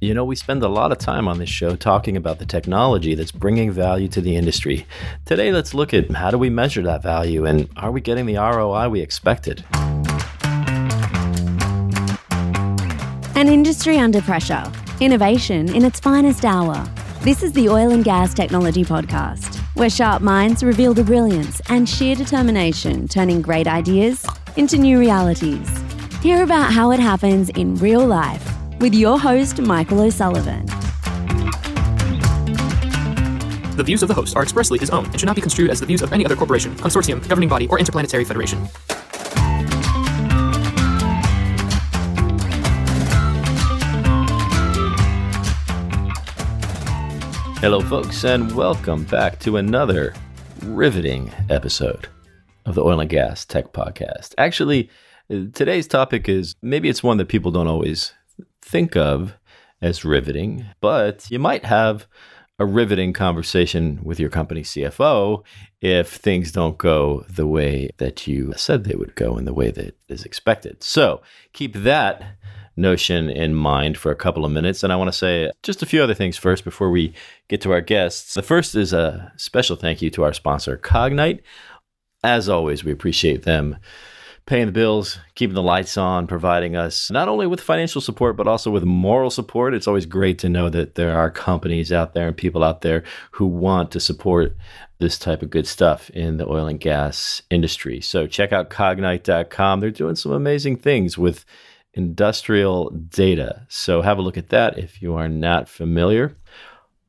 You know, we spend a lot of time on this show talking about the technology that's bringing value to the industry. Today, let's look at how do we measure that value and are we getting the ROI we expected? An industry under pressure, innovation in its finest hour. This is the Oil and Gas Technology Podcast, where sharp minds reveal the brilliance and sheer determination turning great ideas into new realities. Hear about how it happens in real life with your host, Michael O'Sullivan. The views of the host are expressly his own and should not be construed as the views of any other corporation, consortium, governing body, or interplanetary federation. Hello, folks, and welcome back to another riveting episode of the Oil and Gas Tech Podcast. Actually, today's topic is maybe it's one that people don't always think of as riveting, but you might have a riveting conversation with your company CFO if things don't go the way that you said they would go and the way that is expected. So keep that notion in mind for a couple of minutes. And I want to say just a few other things first before we get to our guests. The first is a special thank you to our sponsor, Cognite. As always, we appreciate them paying the bills, keeping the lights on, providing us not only with financial support, but also with moral support. It's always great to know that there are companies out there and people out there who want to support this type of good stuff in the oil and gas industry. So check out cognite.com. They're doing some amazing things with industrial data. So have a look at that if you are not familiar.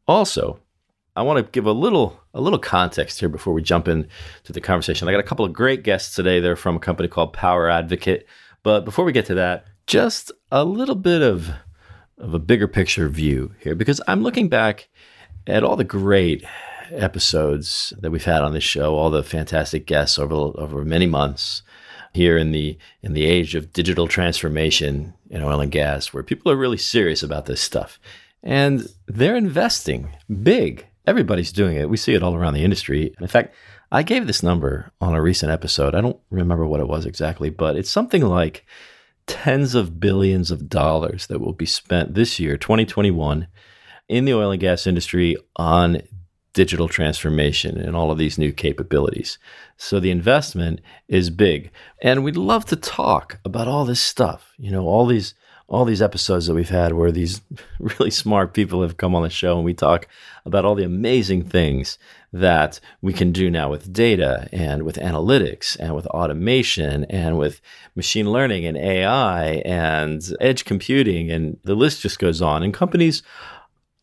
Also, I want to give a little a little context here before we jump into the conversation. I got a couple of great guests today. They're from a company called Power Advocate. But before we get to that, just a little bit of of a bigger picture view here because I'm looking back at all the great episodes that we've had on this show, all the fantastic guests over over many months here in the in the age of digital transformation in oil and gas where people are really serious about this stuff and they're investing big everybody's doing it. We see it all around the industry. In fact, I gave this number on a recent episode. I don't remember what it was exactly, but it's something like tens of billions of dollars that will be spent this year, 2021, in the oil and gas industry on digital transformation and all of these new capabilities. So the investment is big. And we'd love to talk about all this stuff, you know, all these all these episodes that we've had where these really smart people have come on the show and we talk about all the amazing things that we can do now with data and with analytics and with automation and with machine learning and AI and edge computing and the list just goes on. And companies,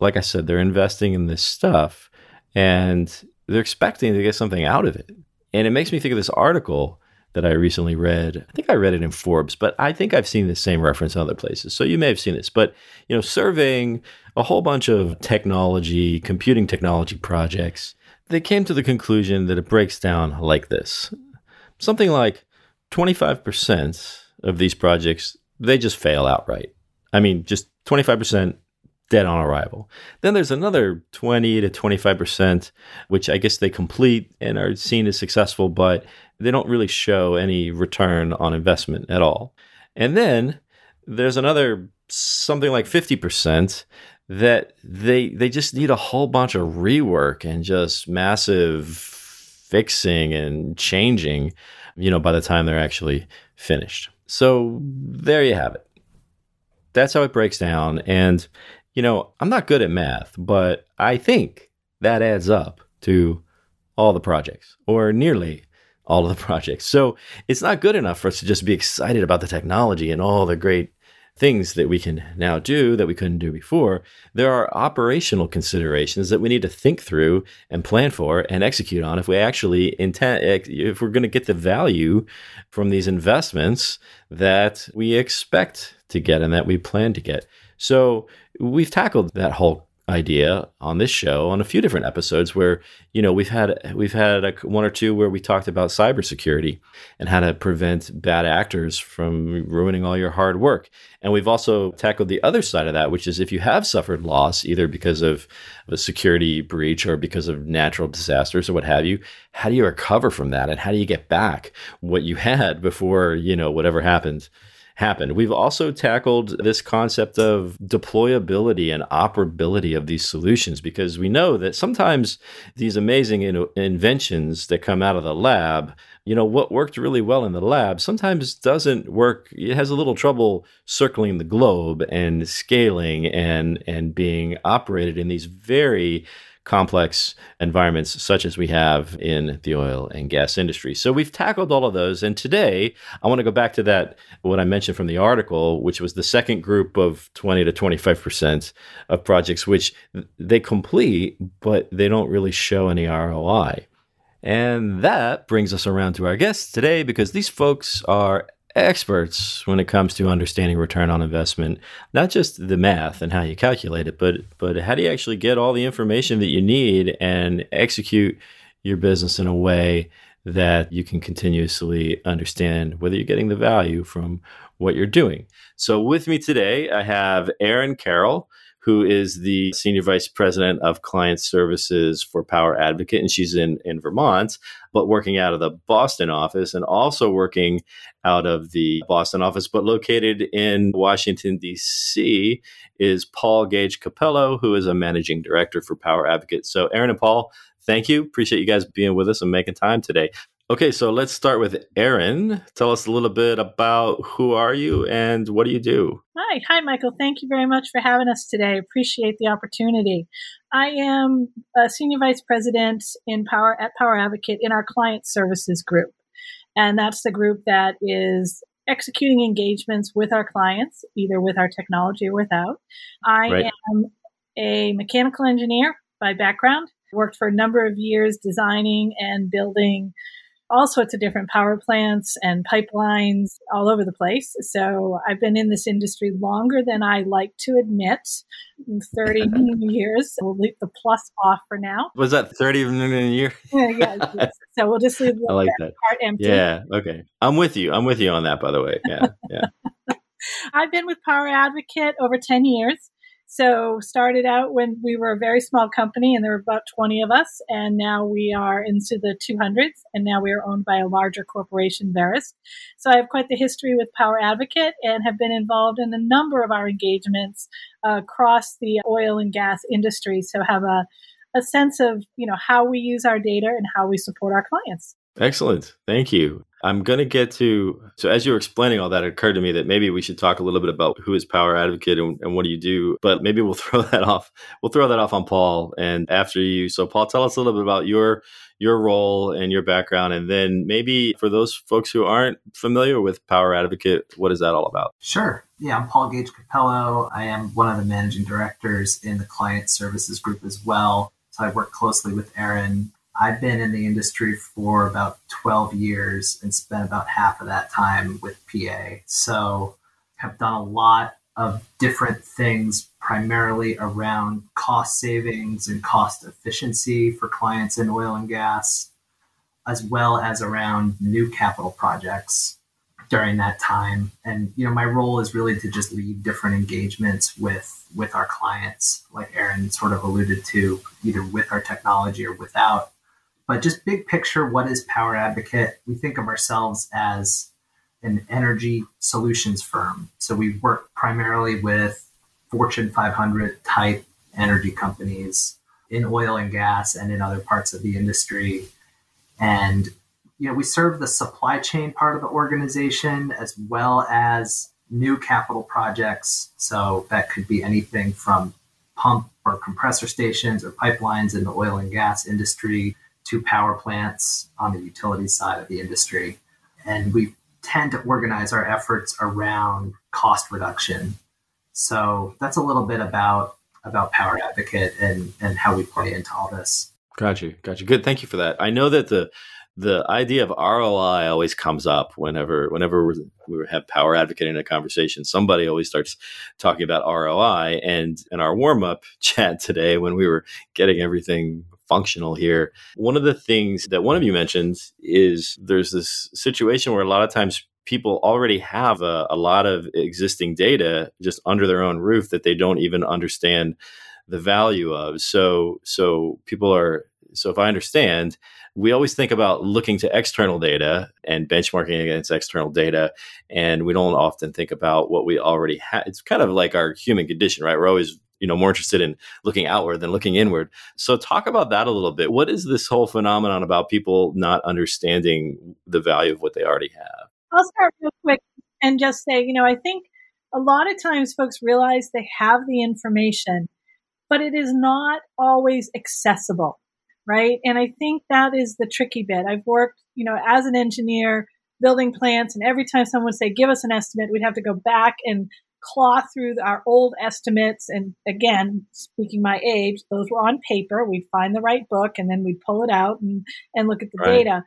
like I said, they're investing in this stuff and they're expecting to get something out of it. And it makes me think of this article that I recently read. I think I read it in Forbes, but I think I've seen the same reference in other places. So you may have seen this, but you know, surveying a whole bunch of technology, computing technology projects, they came to the conclusion that it breaks down like this. Something like 25% of these projects, they just fail outright. I mean, just 25% dead on arrival. Then there's another 20 to 25%, which I guess they complete and are seen as successful, but they don't really show any return on investment at all. And then there's another something like 50% that they they just need a whole bunch of rework and just massive fixing and changing, you know, by the time they're actually finished. So there you have it. That's how it breaks down and you know, I'm not good at math, but I think that adds up to all the projects or nearly all of the projects. So it's not good enough for us to just be excited about the technology and all the great things that we can now do that we couldn't do before. There are operational considerations that we need to think through and plan for and execute on if we actually intend, if we're going to get the value from these investments that we expect to get and that we plan to get. So we've tackled that whole idea on this show on a few different episodes where you know we've had we've had a, one or two where we talked about cybersecurity and how to prevent bad actors from ruining all your hard work. And we've also tackled the other side of that which is if you have suffered loss either because of a security breach or because of natural disasters or what have you how do you recover from that and how do you get back what you had before you know whatever happened happen. We've also tackled this concept of deployability and operability of these solutions because we know that sometimes these amazing in- inventions that come out of the lab, you know, what worked really well in the lab sometimes doesn't work. It has a little trouble circling the globe and scaling and and being operated in these very complex environments such as we have in the oil and gas industry. So we've tackled all of those. And today, I want to go back to that, what I mentioned from the article, which was the second group of 20 to 25% of projects, which they complete, but they don't really show any ROI. And that brings us around to our guests today because these folks are experts when it comes to understanding return on investment not just the math and how you calculate it but but how do you actually get all the information that you need and execute your business in a way that you can continuously understand whether you're getting the value from what you're doing? So with me today i have erin carroll who is the senior vice president of client services for Power Advocate, and she's in in Vermont, but working out of the Boston office, and also working out of the Boston office, but located in Washington D.C. is Paul Gage Capello, who is a managing director for Power Advocate. So, Erin and Paul, thank you. Appreciate you guys being with us and making time today. Okay, so let's start with Erin. Tell us a little bit about who are you and what do you do? Hi, hi, Michael. Thank you very much for having us today. Appreciate the opportunity. I am a senior vice president in Power at Power Advocate in our client services group, and that's the group that is executing engagements with our clients, either with our technology or without. I right. am a mechanical engineer by background. Worked for a number of years designing and building all sorts of different power plants and pipelines all over the place. So I've been in this industry longer than I like to admit 30 years. We'll leave the plus off for now. Was that 30 million a year? yeah, yes. So we'll just leave I like that, part empty. Yeah, okay. I'm with you. I'm with you on that, by the way. Yeah, yeah. I've been with Power Advocate over 10 years. So started out when we were a very small company and there were about 20 of us and now we are into the 200s and now we are owned by a larger corporation, Verisk. So I have quite the history with Power Advocate and have been involved in a number of our engagements uh, across the oil and gas industry. So have a, a sense of, you know, how we use our data and how we support our clients. Excellent. Thank you. I'm going to get to, so as you were explaining all that, it occurred to me that maybe we should talk a little bit about who is Power Advocate and, and, what do you do, but maybe we'll throw that off. We'll throw that off on Paul and after you. So Paul, tell us a little bit about your, your role and your background. And then maybe for those folks who aren't familiar with Power Advocate, what is that all about? Sure. Yeah, I'm Paul Gage Capello. I am one of the managing directors in the client services group as well. So I work closely with Erin I've been in the industry for about 12 years and spent about half of that time with PA. So have done a lot of different things primarily around cost savings and cost efficiency for clients in oil and gas, as well as around new capital projects during that time. And you know, my role is really to just lead different engagements with with our clients, like Erin sort of alluded to, either with our technology or without but just big picture, what is Power Advocate? We think of ourselves as an energy solutions firm. So we work primarily with Fortune 500 type energy companies in oil and gas and in other parts of the industry. And you know, we serve the supply chain part of the organization as well as new capital projects. So that could be anything from pump or compressor stations or pipelines in the oil and gas industry to power plants on the utility side of the industry. And we tend to organize our efforts around cost reduction. So that's a little bit about about Power Advocate and and how we play into all this. Got you, got you. Good, thank you for that. I know that the the idea of ROI always comes up whenever whenever we have Power Advocate in a conversation. Somebody always starts talking about ROI. And in our warm up chat today, when we were getting everything functional here. One of the things that one of you mentioned is there's this situation where a lot of times people already have a, a lot of existing data just under their own roof that they don't even understand the value of. So so people are So if I understand, we always think about looking to external data and benchmarking against external data, and we don't often think about what we already have. It's kind of like our human condition, right? We're always you know more interested in looking outward than looking inward so talk about that a little bit what is this whole phenomenon about people not understanding the value of what they already have i'll start real quick and just say you know i think a lot of times folks realize they have the information but it is not always accessible, right? And I think that is the tricky bit. I've worked, you know, as an engineer building plants, and every time someone would say, give us an estimate, we'd have to go back and claw through our old estimates. And again, speaking my age, those were on paper. We'd find the right book and then we'd pull it out and, and look at the right. data.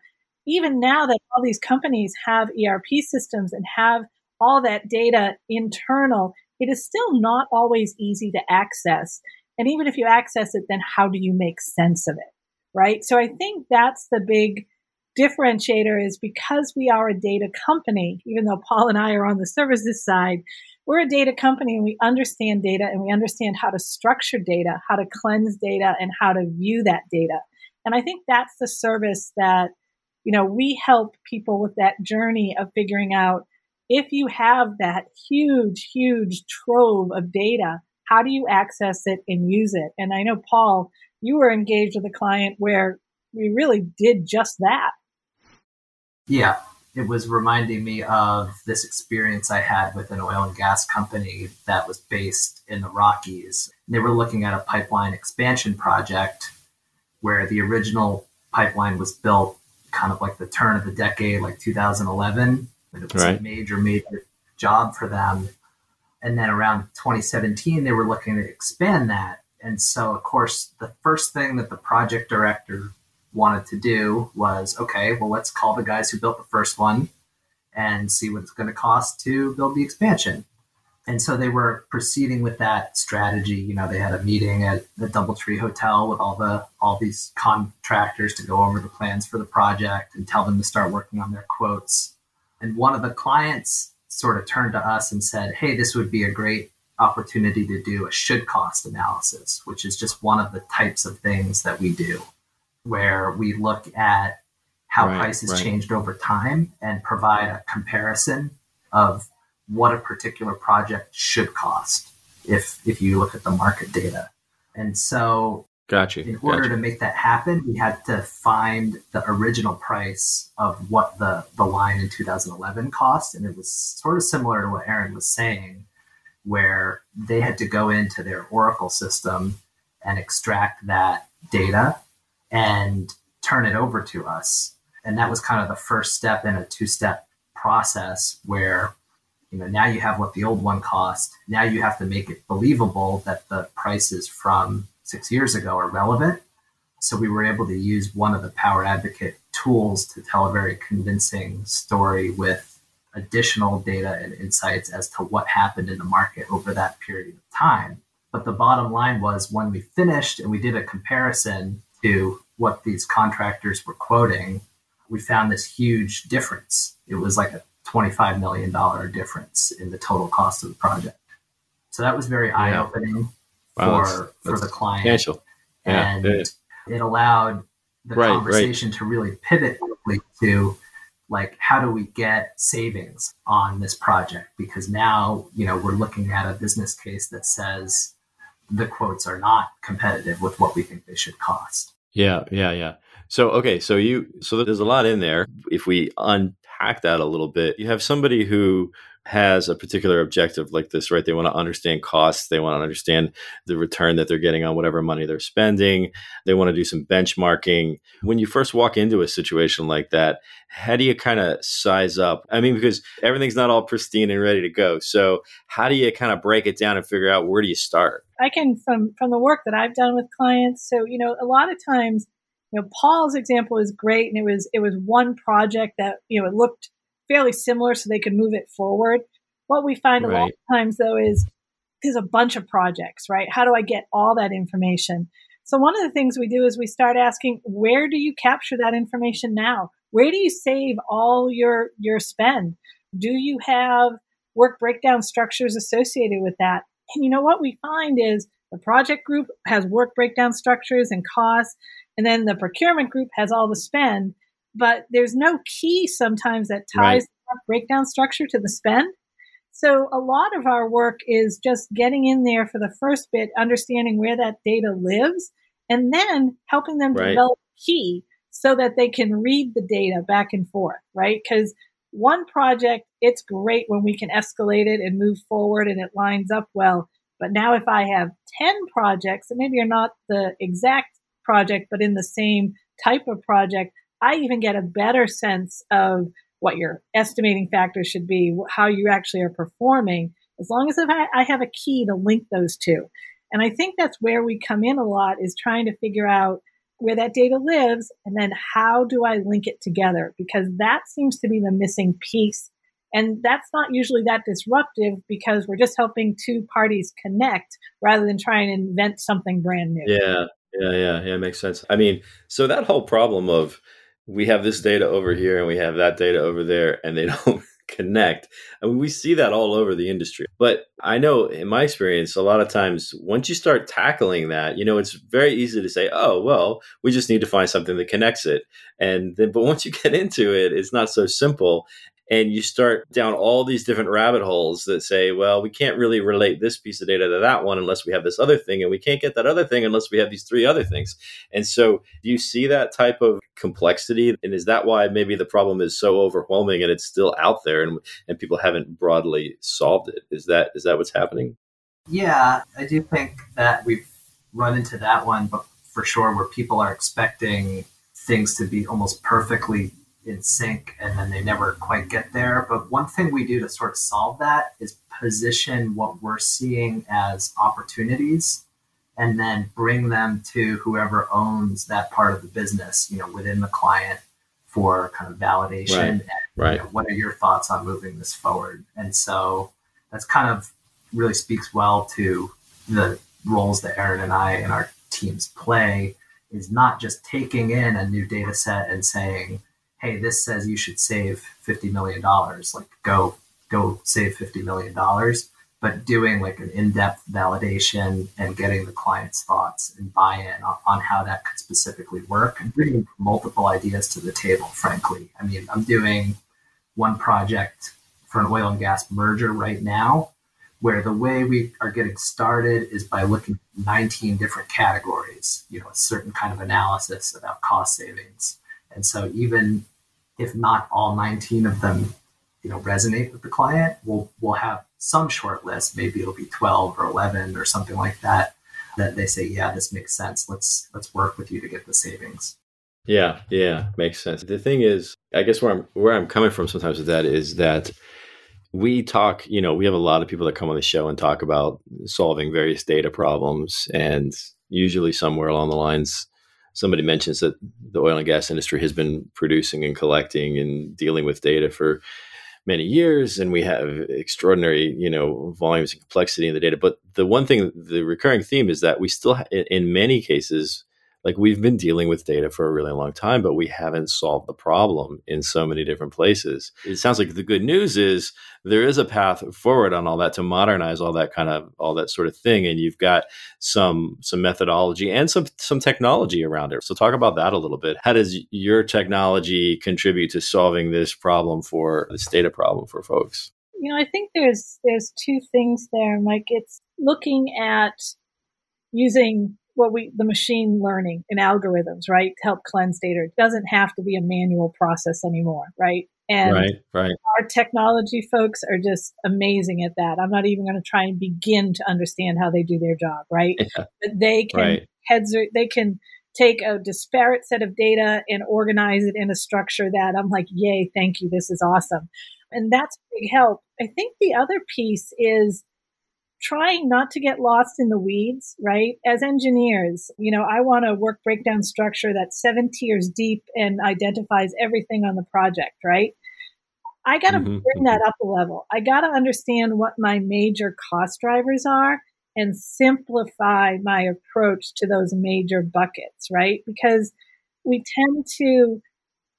Even now that all these companies have ERP systems and have all that data internal, it is still not always easy to access. And even if you access it, then how do you make sense of it? Right. So I think that's the big differentiator is because we are a data company, even though Paul and I are on the services side, we're a data company and we understand data and we understand how to structure data, how to cleanse data, and how to view that data. And I think that's the service that, you know, we help people with that journey of figuring out if you have that huge, huge trove of data, how do you access it and use it? And I know, Paul, you were engaged with a client where we really did just that. Yeah, it was reminding me of this experience I had with an oil and gas company that was based in the Rockies. They were looking at a pipeline expansion project where the original pipeline was built kind of like the turn of the decade, like 2011. And it was right. a major, major job for them. And then around 2017, they were looking to expand that. And so, of course, the first thing that the project director wanted to do was okay, well, let's call the guys who built the first one and see what it's going to cost to build the expansion. And so they were proceeding with that strategy. You know, they had a meeting at the DoubleTree Hotel with all the all these contractors to go over the plans for the project and tell them to start working on their quotes. And one of the clients sort of turned to us and said, hey, this would be a great opportunity to do a should cost analysis, which is just one of the types of things that we do, where we look at how right, prices right. changed over time and provide a comparison of what a particular project should cost if if you look at the market data. And so Gotcha. In order gotcha. to make that happen, we had to find the original price of what the, the line in 2011 cost. And it was sort of similar to what Erin was saying, where they had to go into their Oracle system and extract that data and turn it over to us. And that was kind of the first step in a two step process where you know now you have what the old one cost now you have to make it believable that the prices from six years ago are relevant. So we were able to use one of the Power Advocate tools to tell a very convincing story with additional data and insights as to what happened in the market over that period of time. But the bottom line was when we finished and we did a comparison to what these contractors were quoting, we found this huge difference. It was like a $25 million difference in the total cost of the project. So that was very eye opening wow, for that's, for the client. Yeah, and it, it allowed the right, conversation right. to really pivot quickly to like how do we get savings on this project because now you know we're looking at a business case that says the quotes are not competitive with what we think they should cost yeah yeah yeah. So okay so you so there's a lot in there. If we unpack that a little bit you have somebody who has a particular objective like this, right? They want to understand costs. They want to understand the return that they're getting on whatever money they're spending. They want to do some benchmarking. When you first walk into a situation like that, how do you kind of size up? I mean, because everything's not all pristine and ready to go. So how do you kind of break it down and figure out where do you start? I can from from the work that I've done with clients. So, you know, a lot of times, you know, Paul's example is great and it was it was one project that, you know, it looked fairly similar so they could move it forward. What we find right. a lot of times though is there's a bunch of projects, right? How do I get all that information? So one of the things we do is we start asking, where do you capture that information now? Where do you save all your your spend? Do you have work breakdown structures associated with that? And you know what we find is the project group has work breakdown structures and costs. And then the procurement group has all the spend, but there's no key sometimes that ties Right. the breakdown structure to the spend. So a lot of our work is just getting in there for the first bit, understanding where that data lives, and then helping them Right. develop key so that they can read the data back and forth, right? Because one project, it's great when we can escalate it and move forward and it lines up well. But now if I have 10 projects, and maybe you're not the exact project, but in the same type of project, I even get a better sense of what your estimating factors should be, how you actually are performing, as long as I, have a key to link those two. And I think that's where we come in a lot is trying to figure out where that data lives and then how do I link it together? Because that seems to be the missing piece. And that's not usually that disruptive because we're just helping two parties connect rather than trying to invent something brand new. Yeah, yeah, yeah, yeah. Makes sense. I mean, so that whole problem of we have this data over here and we have that data over there, and they don't connect. I mean, we see that all over the industry. But I know in my experience, a lot of times once you start tackling that, you know, it's very easy to say, "Oh, well, we just need to find something that connects it." And then, but once you get into it, it's not so simple and you start down all these different rabbit holes that say, well, we can't really relate this piece of data to that one unless we have this other thing, and we can't get that other thing unless we have these three other things. And so, do you see that type of complexity? And is that why maybe the problem is so overwhelming and it's still out there, and and people haven't broadly solved it? Is that is that what's happening? Yeah, I do think that we've run into that one, but for sure, where people are expecting things to be almost perfectly in sync and then they never quite get there. But one thing we do to sort of solve that is position what we're seeing as opportunities and then bring them to whoever owns that part of the business, you know, within the client for kind of validation Right. and Right. you know, what are your thoughts on moving this forward? And so that's kind of really speaks well to the roles that Erin and I and our teams play is not just taking in a new data set and saying, hey, this says you should save $50 million. Like go, go save $50 million, but doing like an in-depth validation and getting the client's thoughts and buy-in on, on how that could specifically work and bringing multiple ideas to the table, frankly. I mean, I'm doing one project for an oil and gas merger right now where the way we are getting started is by looking at 19 different categories, you know, a certain kind of analysis about cost savings. And so even if not all 19 of them, you know, resonate with the client, we'll we'll have some short list, maybe it'll be 12 or 11 or something like that, that they say, yeah, this makes sense. Let's let's work with you to get the savings. Yeah, yeah, makes sense. The thing is, I guess where I'm where I'm coming from sometimes with that is that we talk, you know, we have a lot of people that come on the show and talk about solving various data problems and usually somewhere along the lines somebody mentions that the oil and gas industry has been producing and collecting and dealing with data for many years and we have extraordinary you know volumes and complexity in the data. But the one thing the recurring theme is that we still in many cases like we've been dealing with data for a really long time but we haven't solved the problem in so many different places. It sounds like the good news is there is a path forward on all that to modernize all that kind of all that sort of thing and you've got some some methodology and some some technology around it. So talk about that a little bit. How does your technology contribute to solving this problem for this data problem for folks? You know i think there's there's two things there mike. It's looking at using what we the machine learning and algorithms right to help cleanse data. It doesn't have to be a manual process anymore right? And right right. our technology folks are just amazing at that. I'm not even going to try and begin to understand how they do their job right? Yeah, but they can right. heads are, they can take a disparate set of data and organize it in a structure that I'm like, yay, thank you, this is awesome. And that's a big help. I think the other piece is trying not to get lost in the weeds, right? As engineers, you know, I want a work breakdown structure that's seven tiers deep and identifies everything on the project, right? I got to Mhm, bring that up a level. I got to understand what my major cost drivers are and simplify my approach to those major buckets, right? Because we tend to,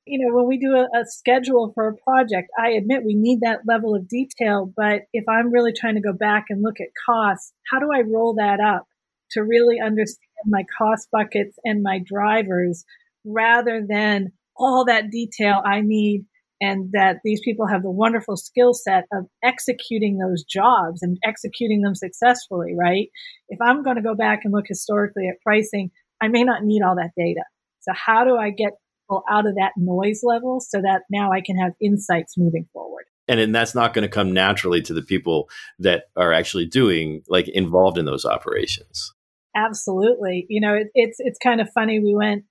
you know, when we do a, a, schedule for a project, I admit we need that level of detail. But if I'm really trying to go back and look at costs, how do I roll that up to really understand my cost buckets and my drivers rather than all that detail I need and that these people have the wonderful skill set of executing those jobs and executing them successfully, right? If I'm going to go back and look historically at pricing, I may not need all that data. So how do I get people out of that noise level so that now I can have insights moving forward? And, and that's not going to come naturally to the people that are actually doing like involved in those operations. Absolutely. You know, it, it's it's kind of funny. We went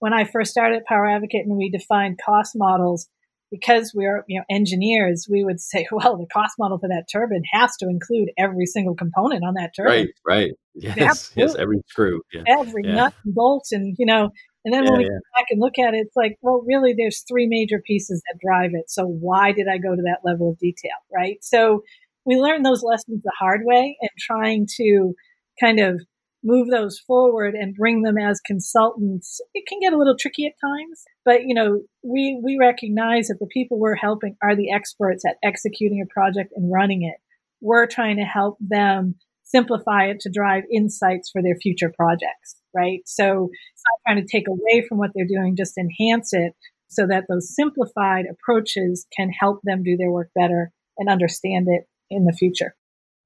when I first started Power Advocate and we defined cost models because we're you know engineers, we would say, well, the cost model for that turbine has to include every single component on that turbine. Right, right. Yes, yes, every screw, yeah. every yeah. nut and bolt, and you know. And then yeah, when we yeah. come back and look at it, it's like, well, really, there's three major pieces that drive it. So why did I go to that level of detail, right? So we learned those lessons the hard way, and trying to kind of move those forward and bring them as consultants it can get a little tricky at times but you know we we recognize that the people we're helping are the experts at executing a project and running it we're trying to help them simplify it to drive insights for their future projects right so it's not trying to take away from what they're doing just enhance it so that those simplified approaches can help them do their work better and understand it in the future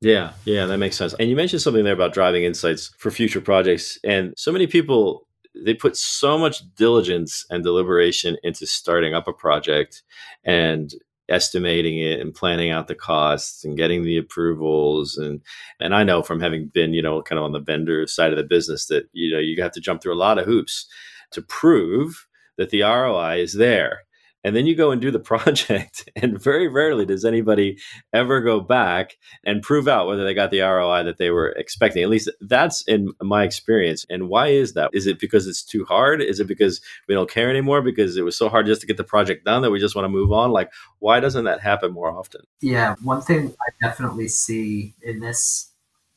yeah, yeah, that makes sense. And you mentioned something there about driving insights for future projects. And so many people, they put so much diligence and deliberation into starting up a project and estimating it and planning out the costs and getting the approvals. And and I know from having been you know kind of on the vendor side of the business that you know you have to jump through a lot of hoops to prove that the ROI is there and then you go and do the project and very rarely does anybody ever go back and prove out whether they got the roi that they were expecting. At least that's in my experience. And why is that? Is it because it's too hard? Is it because we don't care anymore? Because it was so hard just to get the project done that we just want to move on? Like why doesn't that happen more often? Yeah one thing i definitely see in this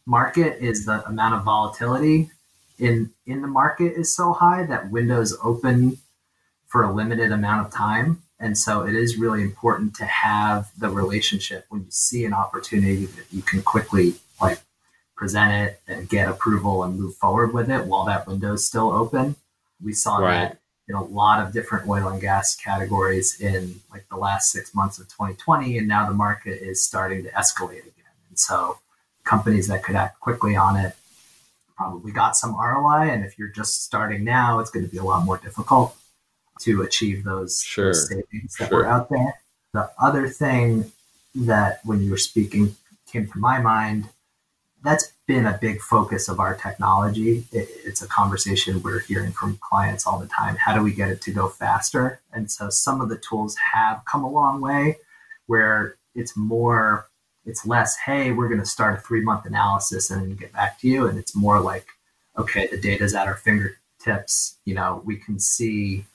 market is the amount of volatility in in the market is so high that windows open for a limited amount of time. And so it is really important to have the relationship when you see an opportunity that you can quickly like present it and get approval and move forward with it while that window is still open. We saw right. that in a lot of different oil and gas categories in like the last six months of 2020. And now the market is starting to escalate again. And so companies that could act quickly on it probably got some ROI. And if you're just starting now, it's going to be a lot more difficult to achieve those, sure. those savings that sure. were out there. The other thing that when you were speaking came to my mind, that's been a big focus of our technology. It, it's a conversation we're hearing from clients all the time. How do we get it to go faster? And so some of the tools have come a long way where it's more, it's less, hey, we're going to start a three month analysis and get back to you. And it's more like, okay, the data's at our fingertips. You know, we can see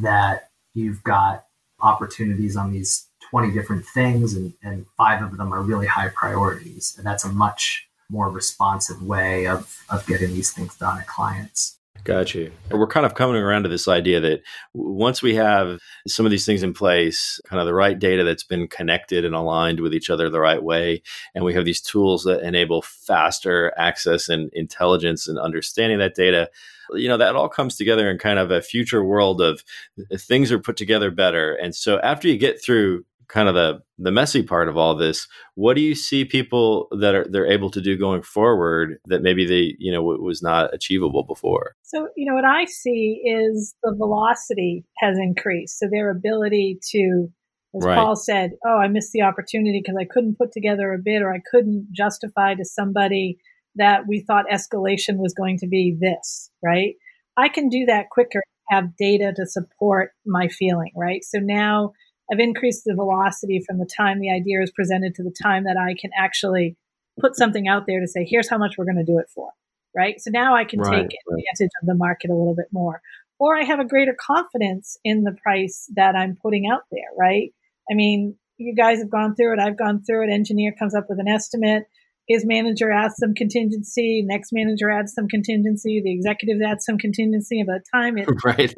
that you've got opportunities on these 20 different things and, and five of them are really high priorities. And that's a much more responsive way of, of getting these things done at clients. Got you. We're kind of coming around to this idea that once we have some of these things in place, kind of the right data that's been connected and aligned with each other the right way, and we have these tools that enable faster access and intelligence and understanding that data, you know, that all comes together in kind of a future world of uh, things are put together better. And so after you get through kind of the the messy part of all this what do you see people that are they're able to do going forward that maybe they you know was not achievable before so you know what i see is the velocity has increased so their ability to as right. paul said oh i missed the opportunity because i couldn't put together a bid or i couldn't justify to somebody that we thought escalation was going to be this right i can do that quicker have data to support my feeling right so now I've increased the velocity from the time the idea is presented to the time that I can actually put something out there to say, here's how much we're going to do it for. Right. So now I can right, take right. advantage of the market a little bit more. Or I have a greater confidence in the price that I'm putting out there. Right. I mean, you guys have gone through it. I've gone through it. Engineer comes up with an estimate his manager adds some contingency, next manager adds some contingency, the executive add some contingency, and by the time it right,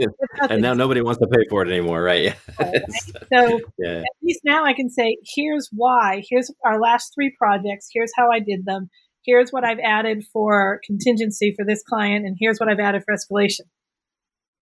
and now nobody wants to pay for it anymore, right? right? So yeah. at least now I can say, here's why. Here's our last three projects. Here's how I did them. here's what I've added for contingency for this client, and here's what I've added for escalation.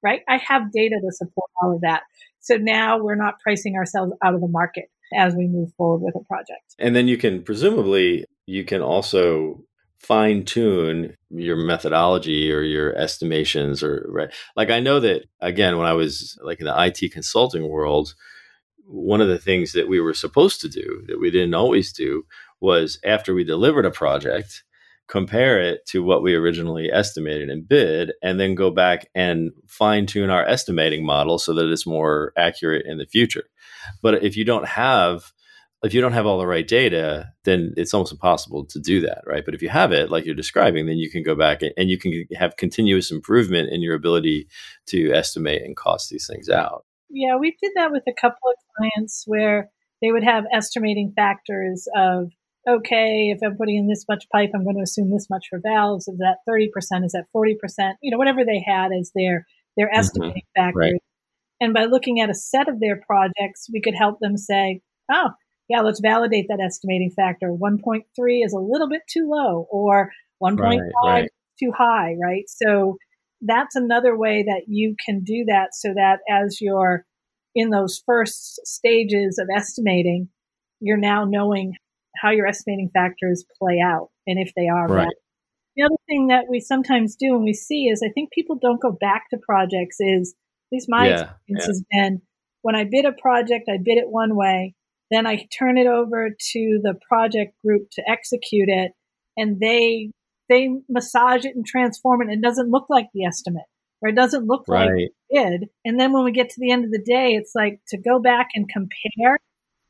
Right? I have data to support all of that. So now we're not pricing ourselves out of the market as we move forward with a project. And then you can presumably you can also fine tune your methodology or your estimations or right? Like i know that again when i was like in the it consulting world one of the things that we were supposed to do that we didn't always do was after we delivered a project compare it to what we originally estimated and bid and then go back and fine tune our estimating model so that it's more accurate in the future. But if you don't have if you don't have all the right data, then it's almost impossible to do that, right? But if you have it, like you're describing, then you can go back and you can have continuous improvement in your ability to estimate and cost these things out. Yeah, we did that with a couple of clients where they would have estimating factors of, okay, if I'm putting in this much pipe, I'm going to assume this much for valves. Is that 30%? Is that 40%? You know, whatever they had as their, their mm-hmm. estimating mm-hmm. factors. Right. And by looking at a set of their projects, we could help them say, oh, yeah, let's validate that estimating factor. 1.3 is a little bit too low or 1.5 right, right. too high, right? So that's another way that you can do that so that as you're in those first stages of estimating, you're now knowing how your estimating factors play out and if they are right. The other thing that we sometimes do and we see is I think people don't go back to projects is at least my yeah, experience yeah. has been when I bid a project, I bid it one way. Then I turn it over to the project group to execute it, and they they massage it and transform it. And It doesn't look like the estimate, or it doesn't look right. like it did. And then when we get to the end of the day, it's like to go back and compare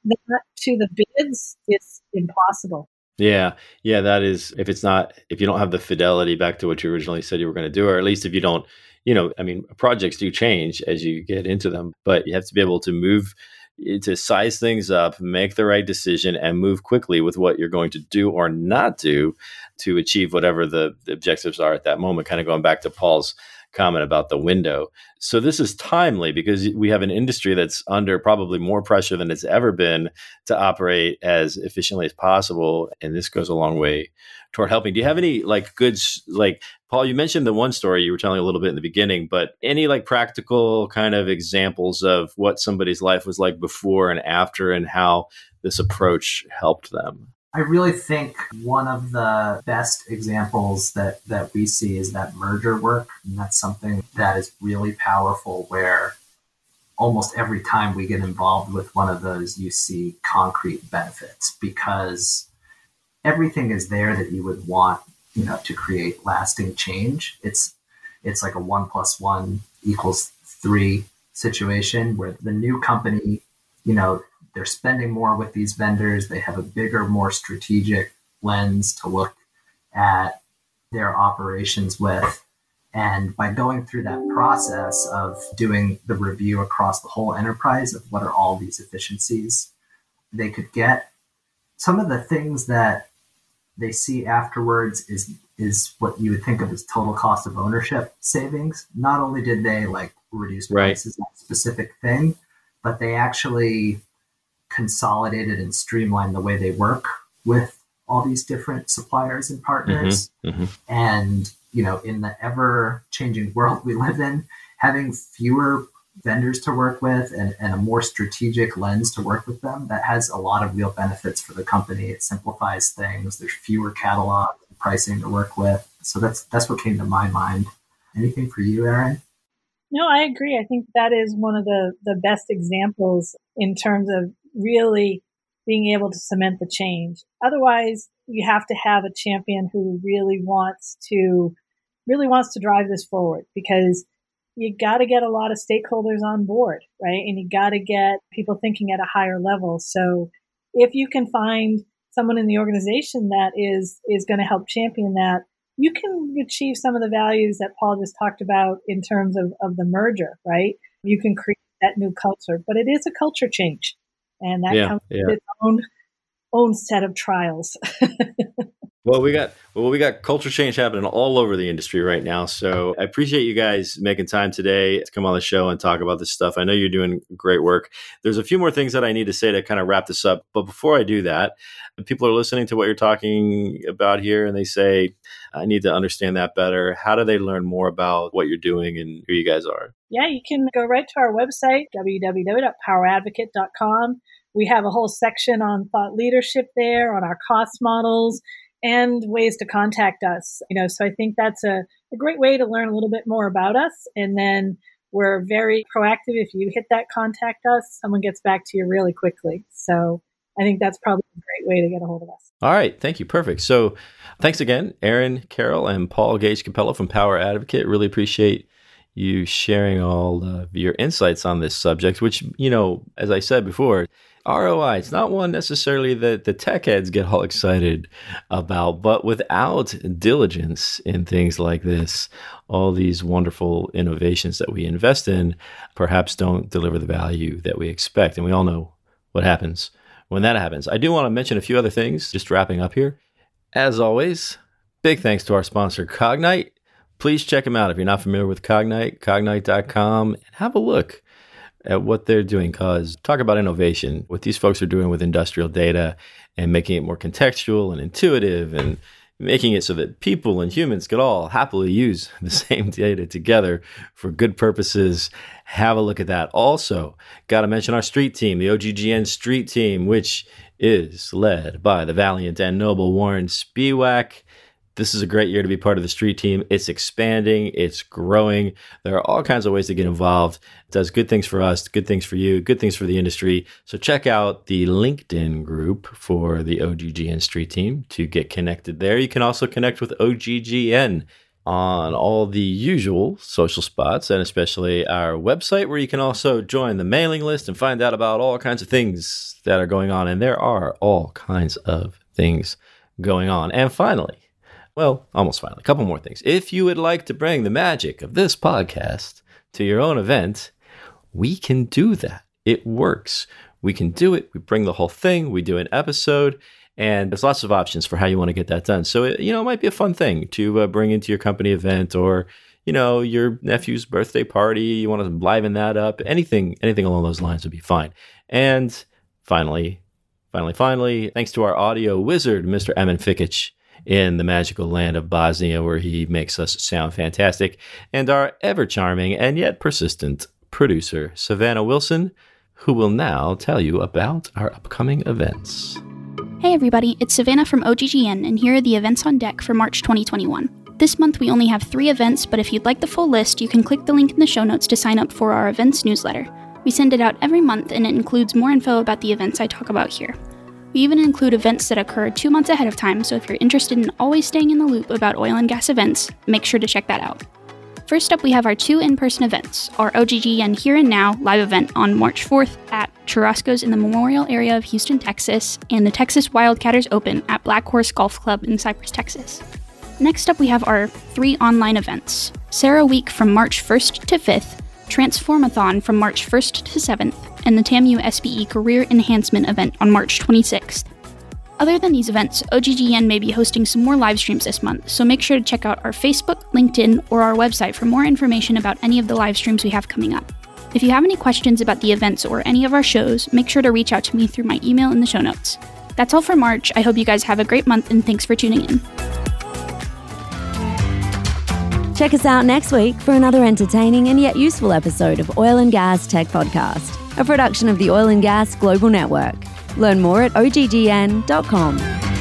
that to the bids is impossible. Yeah, yeah, that is if it's not if you don't have the fidelity back to what you originally said you were going to do, or at least if you don't, you know, I mean, projects do change as you get into them, but you have to be able to move Eh, to size things up, make the right decision, and move quickly with what you're going to do or not do to achieve whatever the, the objectives are at that moment. Kind of going back to Paul's comment about the window. So this is timely because we have an industry that's under probably more pressure than it's ever been to operate as efficiently as possible, and this goes a long way toward helping. Do you have any like good like Paul? You mentioned the one story you were telling a little bit in the beginning, but any like practical kind of examples of what somebody's life was like before and after, and how this approach helped them? I really think one of the best examples that, that we see is that merger work. And that's something that is really powerful where almost every time we get involved with one of those, you see concrete benefits because everything is there that you would want, you know, to create lasting change. It's it's like a one plus one equals three situation where the new company, you know, they're spending more with these vendors. They have a bigger, more strategic lens to look at their operations with. And by going through that process of doing the review across the whole enterprise of what are all these efficiencies, they could get some of the things that they see afterwards is is what you would think of as total cost of ownership savings. Not only did they like reduce prices right. on a specific thing, but they actually consolidated and streamlined the way they work with all these different suppliers and partners. Mm-hmm, mm-hmm. And you know, in the ever changing world we live in, having fewer vendors to work with and, and, a more strategic lens to work with them that has a lot of real benefits for the company. It simplifies things. There's fewer catalogs pricing to work with. So that's that's what came to my mind. Anything for you erin? No i agree. I think that is one of the the best examples in terms of really being able to cement the change otherwise you have to have a champion who really wants to really wants to drive this forward because you got to get a lot of stakeholders on board, right? And you got to get people thinking at a higher level. So if you can find someone in the organization that is is going to help champion that, you can achieve some of the values that Paul just talked about in terms of, of the merger, right? You can create that new culture, but it is a culture change. And that yeah, comes yeah. with its own own set of trials. Well, we got well, we got culture change happening all over the industry right now. So I appreciate you guys making time today to come on the show and talk about this stuff. I know you're doing great work. There's a few more things that I need to say to kind of wrap this up. But before I do that, people are listening to what you're talking about here and they say, I need to understand that better. How do they learn more about what you're doing and who you guys are? Yeah, you can go right to our website, www.poweradvocate.com. We have a whole section on thought leadership there, on our cost models and ways to contact us. You know, so I think that's a, a great way to learn a little bit more about us. And then we're very proactive. If you hit that contact us, someone gets back to you really quickly. So I think that's probably a great way to get a hold of us. All right. Thank you. Perfect. So thanks again, Erin Carroll and Paul Gage Capello from Power Advocate. Really appreciate you sharing all of your insights on this subject, which, you know, as I said before, ROI, it's not one necessarily that the tech heads get all excited about, but without diligence in things like this, all these wonderful innovations that we invest in perhaps don't deliver the value that we expect. And we all know what happens when that happens. I do want to mention a few other things, just wrapping up here. As always, big thanks to our sponsor, Cognite. Please check them out if you're not familiar with Cognite, cognite.com, and have a look at what they're doing because talk about innovation. What these folks are doing with industrial data and making it more contextual and intuitive and making it so that people and humans could all happily use the same data together for good purposes. Have a look at that. Also got to mention our street team the oggn street team which is led by the valiant and noble warren spiewak this is a great year to be part of the street team. It's expanding, it's growing. There are all kinds of ways to get involved. It does good things for us, good things for you, good things for the industry. So check out the LinkedIn group for the OGGN street team to get connected there. You can also connect with OGGN on all the usual social spots and especially our website where you can also join the mailing list and find out about all kinds of things that are going on. And there are all kinds of things going on. And finally, well, almost finally. A couple more things. If you would like to bring the magic of this podcast to your own event, we can do that. It works. We can do it. We bring the whole thing, we do an episode, and there's lots of options for how you want to get that done. So, it, you know, it might be a fun thing to uh, bring into your company event or, you know, your nephew's birthday party. You want to liven that up. Anything, anything along those lines would be fine. And finally, finally, finally, thanks to our audio wizard, Mr. Emin Fikic in the magical land of Bosnia, where he makes us sound fantastic, and our ever charming and yet persistent producer, Savannah Wilson, who will now tell you about our upcoming events. Hey everybody, it's Savannah from OGGN, and here are the events on deck for March 2021. This month we only have three events, but if you'd like the full list, you can click the link in the show notes to sign up for our events newsletter. We send it out every month, and it includes more info about the events I talk about here. We even include events that occur two months ahead of time, so if you're interested in always staying in the loop about oil and gas events, make sure to check that out. First up, we have our two in person events our OGGN Here and Now live event on March 4th at Churrasco's in the Memorial area of Houston, Texas, and the Texas Wildcatters Open at Black Horse Golf Club in Cypress, Texas. Next up, we have our three online events CERAWeek from March 1st to 5th, Transformathon from March 1st to 7th, and the TAMU SPE Career Enhancement event on March 26th. Other than these events, OGGN may be hosting some more live streams this month, so make sure to check out our Facebook, LinkedIn, or our website for more information about any of the live streams we have coming up. If you have any questions about the events or any of our shows, make sure to reach out to me through my email in the show notes. That's all for March. I hope you guys have a great month and thanks for tuning in. Check us out next week for another entertaining and yet useful episode of Oil and Gas Tech Podcast a production of the Oil and Gas Global Network. Learn more at oggn.com.